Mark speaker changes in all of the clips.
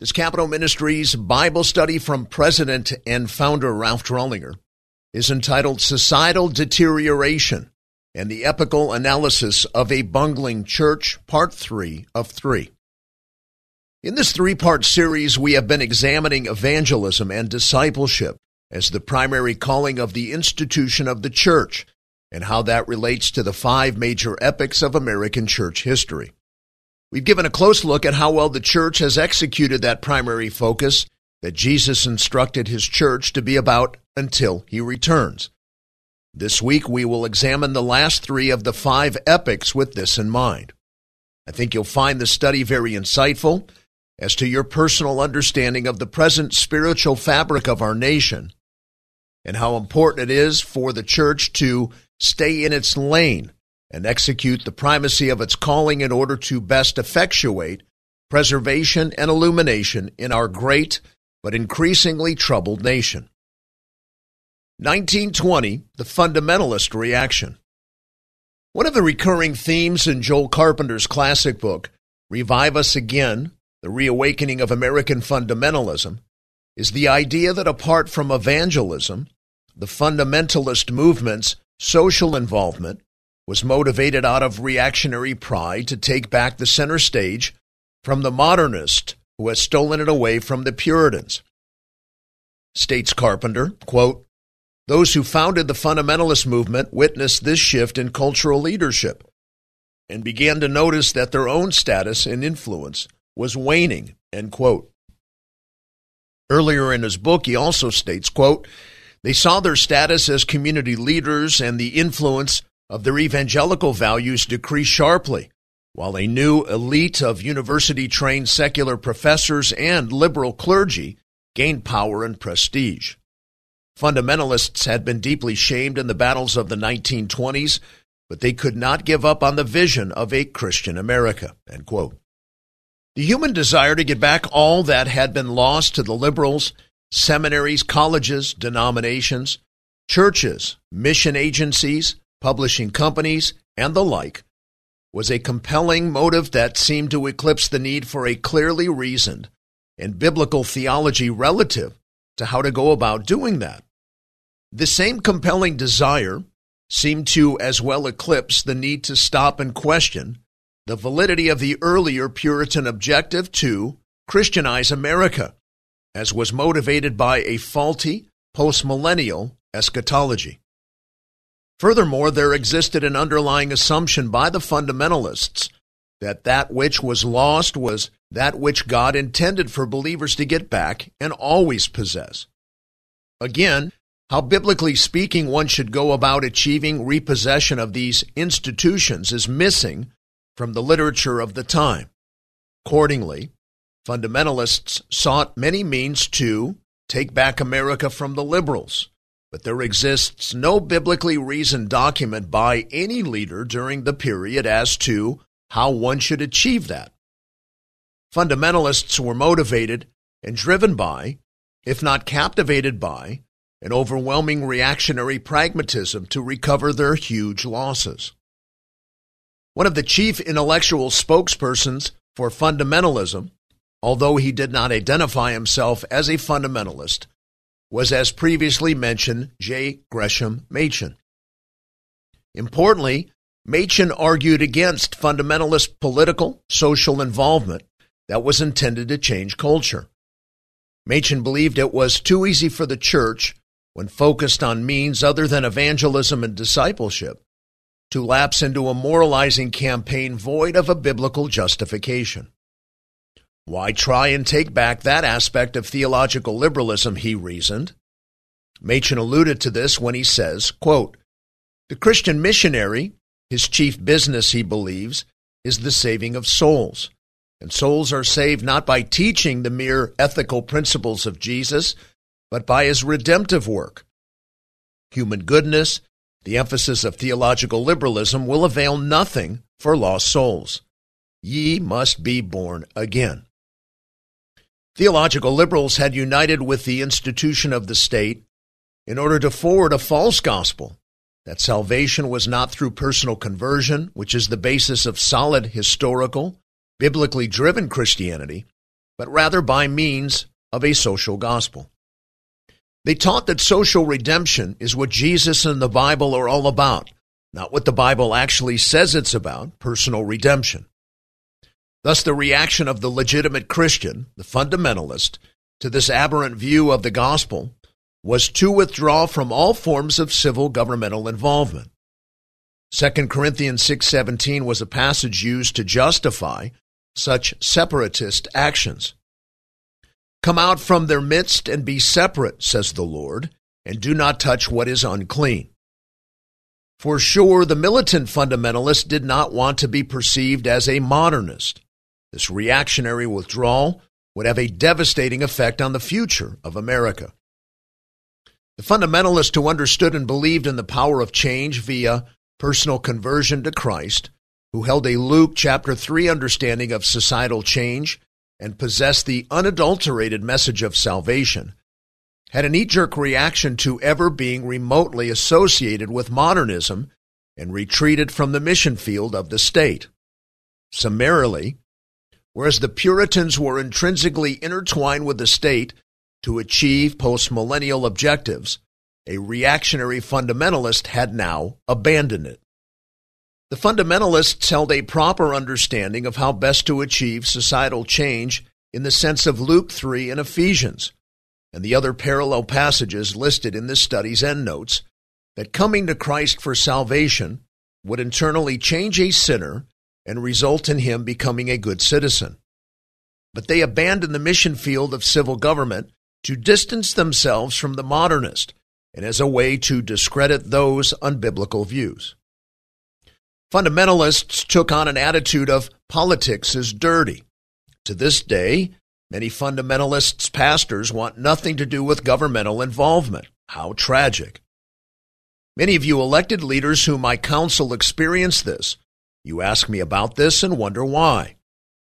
Speaker 1: This Capitol Ministries Bible study from President and founder Ralph Drollinger is entitled Societal Deterioration and the Epochal Analysis of a Bungling Church, Part 3 of 3. In this three part series, we have been examining evangelism and discipleship as the primary calling of the institution of the church and how that relates to the five major epochs of American church history. We've given a close look at how well the church has executed that primary focus that Jesus instructed his church to be about until he returns. This week, we will examine the last three of the five epochs with this in mind. I think you'll find the study very insightful as to your personal understanding of the present spiritual fabric of our nation and how important it is for the church to stay in its lane and execute the primacy of its calling in order to best effectuate preservation and illumination in our great but increasingly troubled nation. 1920, the fundamentalist reaction. One of the recurring themes in Joel Carpenter's classic book, Revive Us Again The Reawakening of American Fundamentalism, is the idea that apart from evangelism, the fundamentalist movement's social involvement was motivated out of reactionary pride to take back the center stage from the modernist who has stolen it away from the Puritans. States Carpenter, quote, those who founded the fundamentalist movement witnessed this shift in cultural leadership and began to notice that their own status and influence was waning, end quote. Earlier in his book, he also states, quote, they saw their status as community leaders and the influence of their evangelical values decreased sharply, while a new elite of university trained secular professors and liberal clergy gained power and prestige. Fundamentalists had been deeply shamed in the battles of the 1920s, but they could not give up on the vision of a Christian America. The human desire to get back all that had been lost to the liberals, seminaries, colleges, denominations, churches, mission agencies, publishing companies, and the like, was a compelling motive that seemed to eclipse the need for a clearly reasoned and biblical theology relative to how to go about doing that. The same compelling desire seemed to as well eclipse the need to stop and question the validity of the earlier Puritan objective to Christianize America, as was motivated by a faulty postmillennial eschatology. Furthermore, there existed an underlying assumption by the fundamentalists that that which was lost was that which God intended for believers to get back and always possess. Again, how biblically speaking one should go about achieving repossession of these institutions is missing from the literature of the time. Accordingly, fundamentalists sought many means to take back America from the liberals but there exists no biblically reasoned document by any leader during the period as to how one should achieve that. Fundamentalists were motivated and driven by, if not captivated by, an overwhelming reactionary pragmatism to recover their huge losses. One of the chief intellectual spokespersons for fundamentalism, although he did not identify himself as a fundamentalist, was, as previously mentioned, J. Gresham Machen. Importantly, Machen argued against fundamentalist political, social involvement that was intended to change culture. Machen believed it was too easy for the church, when focused on means other than evangelism and discipleship, to lapse into a moralizing campaign void of a biblical justification. Why try and take back that aspect of theological liberalism, he reasoned. Machen alluded to this when he says, quote, The Christian missionary, his chief business, he believes, is the saving of souls. And souls are saved not by teaching the mere ethical principles of Jesus, but by his redemptive work. Human goodness, the emphasis of theological liberalism, will avail nothing for lost souls. Ye must be born again. Theological liberals had united with the institution of the state in order to forward a false gospel that salvation was not through personal conversion, which is the basis of solid historical, biblically driven Christianity, but rather by means of a social gospel. They taught that social redemption is what Jesus and the Bible are all about, not what the Bible actually says it's about, personal redemption. Thus, the reaction of the legitimate Christian, the fundamentalist, to this aberrant view of the gospel was to withdraw from all forms of civil governmental involvement. 2 Corinthians 6:17 was a passage used to justify such separatist actions. Come out from their midst and be separate, says the Lord, and do not touch what is unclean. For sure, the militant fundamentalist did not want to be perceived as a modernist. This reactionary withdrawal would have a devastating effect on the future of America. The fundamentalists who understood and believed in the power of change via personal conversion to Christ, who held a Luke chapter 3 understanding of societal change and possessed the unadulterated message of salvation, had a knee jerk reaction to ever being remotely associated with modernism and retreated from the mission field of the state. Summarily, whereas the Puritans were intrinsically intertwined with the state to achieve postmillennial objectives, a reactionary fundamentalist had now abandoned it. The fundamentalists held a proper understanding of how best to achieve societal change in the sense of Luke 3 and Ephesians, and the other parallel passages listed in this study's endnotes, that coming to Christ for salvation would internally change a sinner and result in him becoming a good citizen. But they abandoned the mission field of civil government to distance themselves from the modernist and as a way to discredit those unbiblical views. Fundamentalists took on an attitude of politics is dirty. To this day, many fundamentalists' pastors want nothing to do with governmental involvement. How tragic. Many of you elected leaders whom I counsel experience this. You ask me about this and wonder why.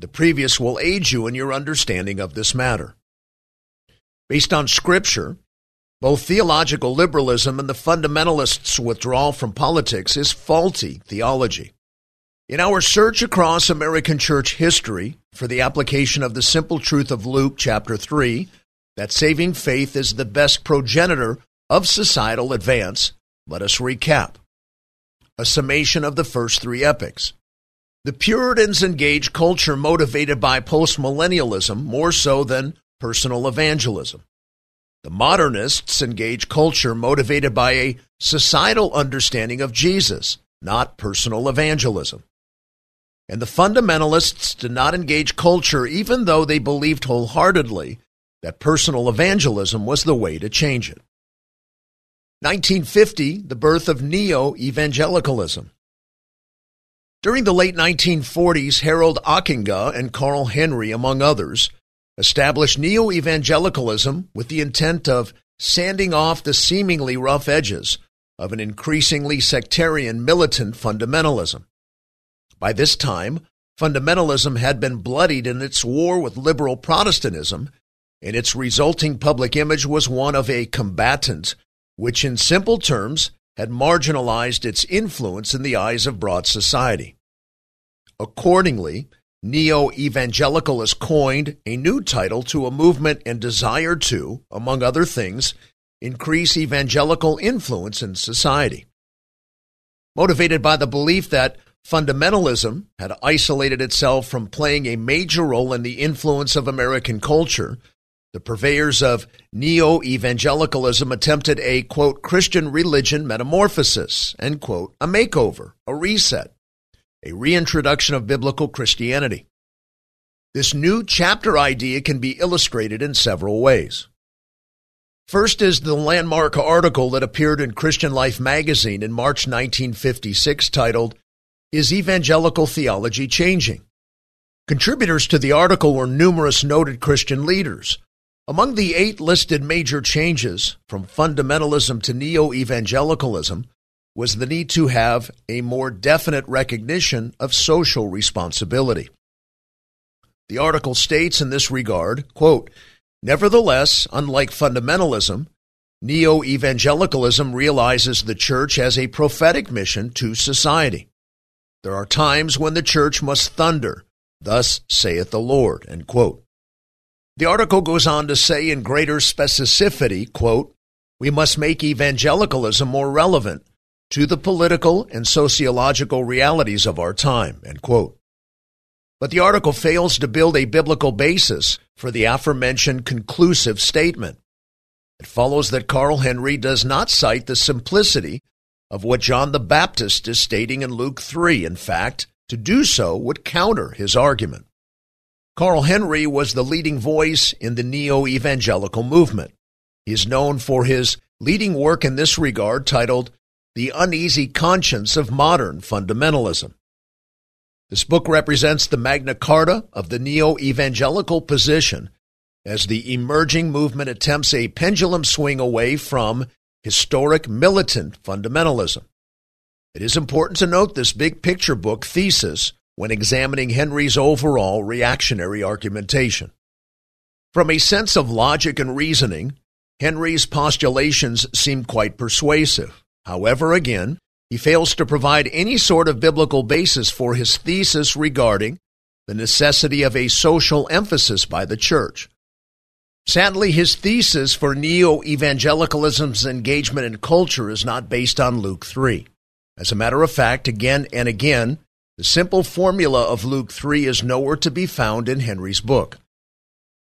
Speaker 1: The previous will aid you in your understanding of this matter. Based on Scripture, both theological liberalism and the fundamentalists' withdrawal from politics is faulty theology. In our search across American church history for the application of the simple truth of Luke chapter 3, that saving faith is the best progenitor of societal advance, let us recap. A summation of the first three epochs. The Puritans engaged culture motivated by postmillennialism more so than personal evangelism. The modernists engage culture motivated by a societal understanding of Jesus, not personal evangelism. And the fundamentalists did not engage culture even though they believed wholeheartedly that personal evangelism was the way to change it. 1950, the birth of neo evangelicalism. During the late 1940s, Harold Ockenga and Carl Henry, among others, established neo evangelicalism with the intent of sanding off the seemingly rough edges of an increasingly sectarian militant fundamentalism. By this time, fundamentalism had been bloodied in its war with liberal Protestantism, and its resulting public image was one of a combatant, which in simple terms had marginalized its influence in the eyes of broad society. Accordingly, Neo evangelical has coined a new title to a movement and desire to, among other things, increase evangelical influence in society. Motivated by the belief that fundamentalism had isolated itself from playing a major role in the influence of American culture, the purveyors of neo evangelicalism attempted a, quote, Christian religion metamorphosis, end quote, a makeover, a reset a reintroduction of biblical Christianity. This new chapter idea can be illustrated in several ways. First is the landmark article that appeared in Christian Life magazine in March 1956 titled, Is Evangelical Theology Changing? Contributors to the article were numerous noted Christian leaders. Among the eight listed major changes, from fundamentalism to neo evangelicalism, was the need to have a more definite recognition of social responsibility. The article states in this regard, quote, Nevertheless, unlike fundamentalism, neo evangelicalism realizes the church has a prophetic mission to society. There are times when the church must thunder, Thus saith the Lord. End quote. The article goes on to say in greater specificity, quote, we must make evangelicalism more relevant to the political and sociological realities of our time, end quote. But the article fails to build a biblical basis for the aforementioned conclusive statement. It follows that Carl Henry does not cite the simplicity of what John the Baptist is stating in Luke 3. In fact, to do so would counter his argument. Carl Henry was the leading voice in the neo evangelical movement. He is known for his leading work in this regard titled The Uneasy Conscience of Modern Fundamentalism. This book represents the Magna Carta of the neo evangelical position as the emerging movement attempts a pendulum swing away from historic militant fundamentalism. It is important to note this big picture book thesis when examining Henry's overall reactionary argumentation. From a sense of logic and reasoning, Henry's postulations seem quite persuasive. However, again, he fails to provide any sort of biblical basis for his thesis regarding the necessity of a social emphasis by the church. Sadly, his thesis for neo evangelicalism's engagement in culture is not based on Luke 3. As a matter of fact, again and again, the simple formula of Luke 3 is nowhere to be found in Henry's book.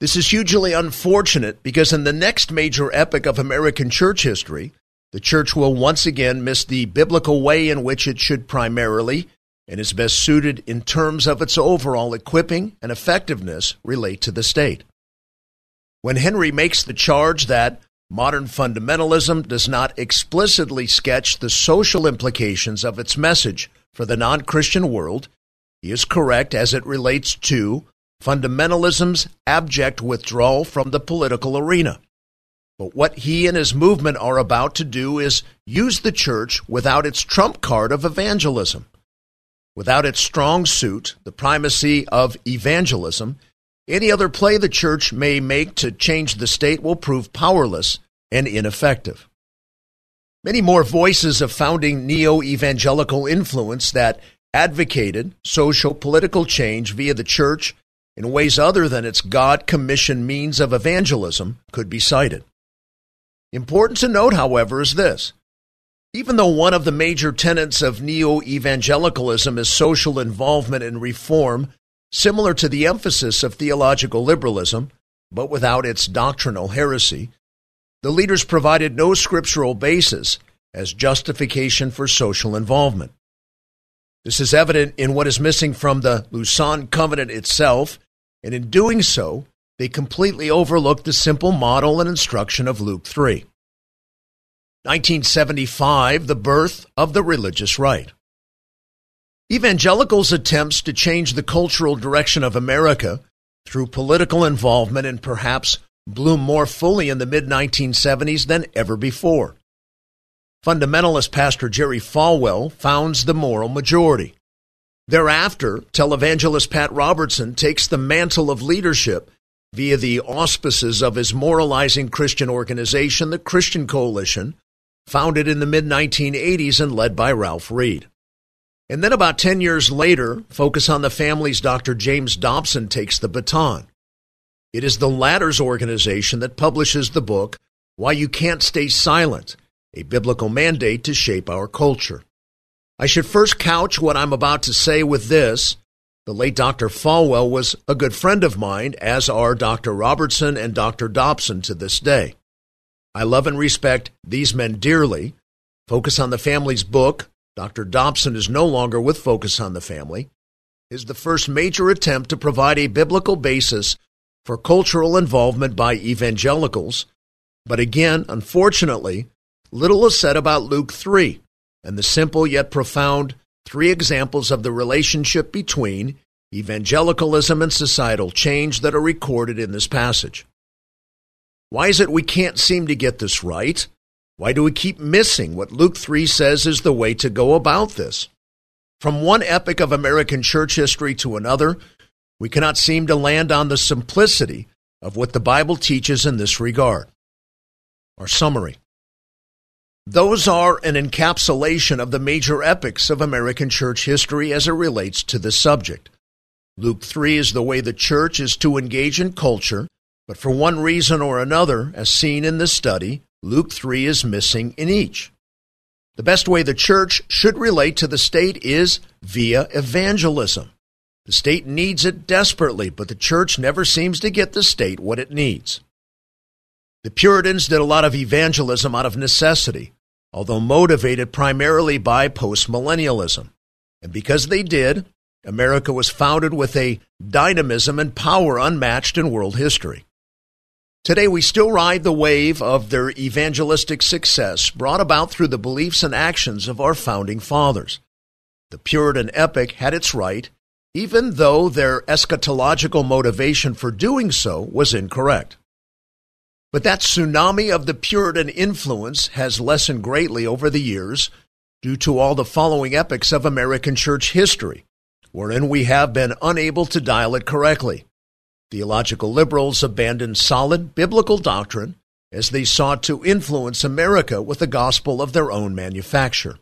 Speaker 1: This is hugely unfortunate because in the next major epoch of American church history, the church will once again miss the biblical way in which it should primarily and is best suited in terms of its overall equipping and effectiveness relate to the state. When Henry makes the charge that modern fundamentalism does not explicitly sketch the social implications of its message for the non Christian world, he is correct as it relates to fundamentalism's abject withdrawal from the political arena. But what he and his movement are about to do is use the church without its trump card of evangelism. Without its strong suit, the primacy of evangelism, any other play the church may make to change the state will prove powerless and ineffective. Many more voices of founding neo evangelical influence that advocated social political change via the church in ways other than its God commissioned means of evangelism could be cited. Important to note, however, is this. Even though one of the major tenets of neo evangelicalism is social involvement and reform, similar to the emphasis of theological liberalism, but without its doctrinal heresy, the leaders provided no scriptural basis as justification for social involvement. This is evident in what is missing from the Lausanne Covenant itself, and in doing so, they completely overlooked the simple model and instruction of Luke 3. 1975, the birth of the religious right. Evangelicals' attempts to change the cultural direction of America through political involvement and perhaps bloom more fully in the mid 1970s than ever before. Fundamentalist Pastor Jerry Falwell founds the moral majority. Thereafter, televangelist Pat Robertson takes the mantle of leadership via the auspices of his moralizing Christian organization, the Christian Coalition, founded in the mid 1980s and led by Ralph Reed. And then about 10 years later, Focus on the Family's Dr. James Dobson takes the baton. It is the latter's organization that publishes the book, Why You Can't Stay Silent, a biblical mandate to shape our culture. I should first couch what I'm about to say with this. The late Dr. Falwell was a good friend of mine, as are Dr. Robertson and Dr. Dobson to this day. I love and respect these men dearly. Focus on the Family's book, Dr. Dobson is no longer with Focus on the Family, is the first major attempt to provide a biblical basis for cultural involvement by evangelicals. But again, unfortunately, little is said about Luke 3 and the simple yet profound three examples of the relationship between evangelicalism and societal change that are recorded in this passage. Why is it we can't seem to get this right? Why do we keep missing what Luke 3 says is the way to go about this? From one epoch of American church history to another, we cannot seem to land on the simplicity of what the Bible teaches in this regard. Our summary those are an encapsulation of the major epochs of American church history as it relates to this subject. Luke 3 is the way the church is to engage in culture But for one reason or another, as seen in this study, Luke 3 is missing in each. The best way the church should relate to the state is via evangelism. The state needs it desperately, but the church never seems to get the state what it needs. The Puritans did a lot of evangelism out of necessity, although motivated primarily by postmillennialism. And because they did, America was founded with a dynamism and power unmatched in world history. Today, we still ride the wave of their evangelistic success brought about through the beliefs and actions of our founding fathers. The Puritan epoch had its right, even though their eschatological motivation for doing so was incorrect. But that tsunami of the Puritan influence has lessened greatly over the years due to all the following epochs of American church history, wherein we have been unable to dial it correctly. Theological liberals abandoned solid biblical doctrine as they sought to influence America with the gospel of their own manufacture.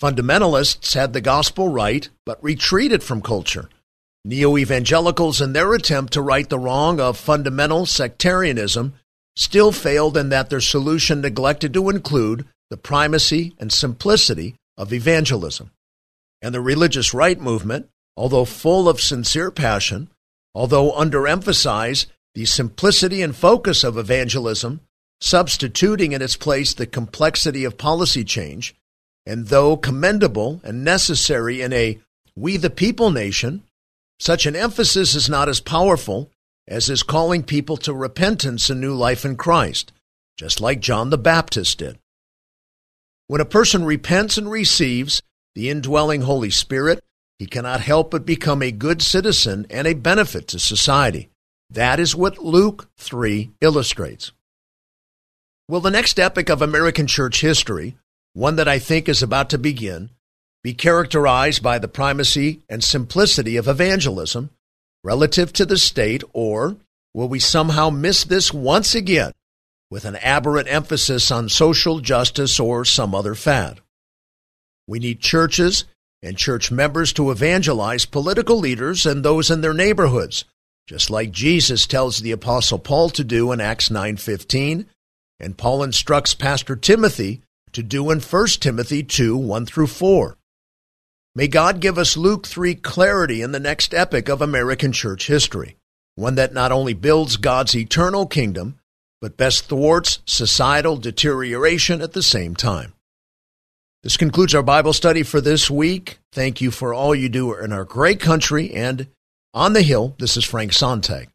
Speaker 1: Fundamentalists had the gospel right, but retreated from culture. Neo evangelicals, in their attempt to right the wrong of fundamental sectarianism, still failed in that their solution neglected to include the primacy and simplicity of evangelism. And the religious right movement, although full of sincere passion, although underemphasize the simplicity and focus of evangelism, substituting in its place the complexity of policy change, and though commendable and necessary in a we the people nation, such an emphasis is not as powerful as is calling people to repentance and new life in Christ, just like John the Baptist did. When a person repents and receives the indwelling Holy Spirit, he cannot help but become a good citizen and a benefit to society. That is what Luke 3 illustrates. Will the next epoch of American church history, one that I think is about to begin, be characterized by the primacy and simplicity of evangelism relative to the state, or will we somehow miss this once again with an aberrant emphasis on social justice or some other fad? We need churches and church members to evangelize political leaders and those in their neighborhoods, just like Jesus tells the apostle Paul to do in Acts 9:15, and Paul instructs Pastor Timothy to do in 1 Timothy 2, 1 through 4. May God give us Luke 3 clarity in the next epoch of American church history, one that not only builds God's eternal kingdom, but best thwarts societal deterioration at the same time. This concludes our Bible study for this week. Thank you for all you do in our great country and on the Hill. This is Frank Sontag.